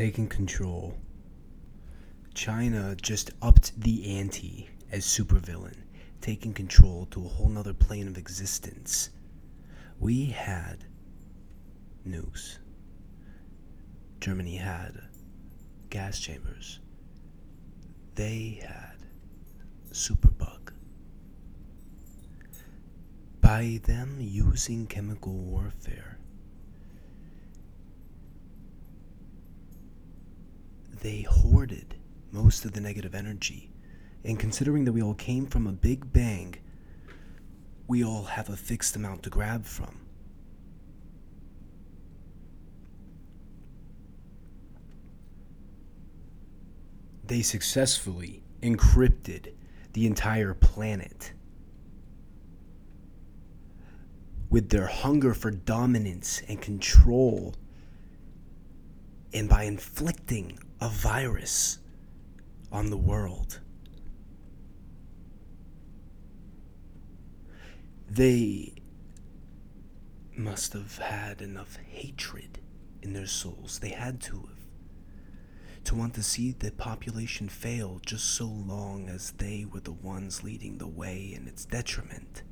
taking control. China just upped the ante as supervillain, taking control to a whole nother plane of existence. We had nukes. Germany had gas chambers. They had superbug. By them using chemical warfare, they hoarded most of the negative energy. And considering that we all came from a big bang, we all have a fixed amount to grab from. They successfully encrypted the entire planet. With their hunger for dominance and control, and by inflicting a virus on the world. They must have had enough hatred in their souls. They had to have. To want to see the population fail just so long as they were the ones leading the way in its detriment.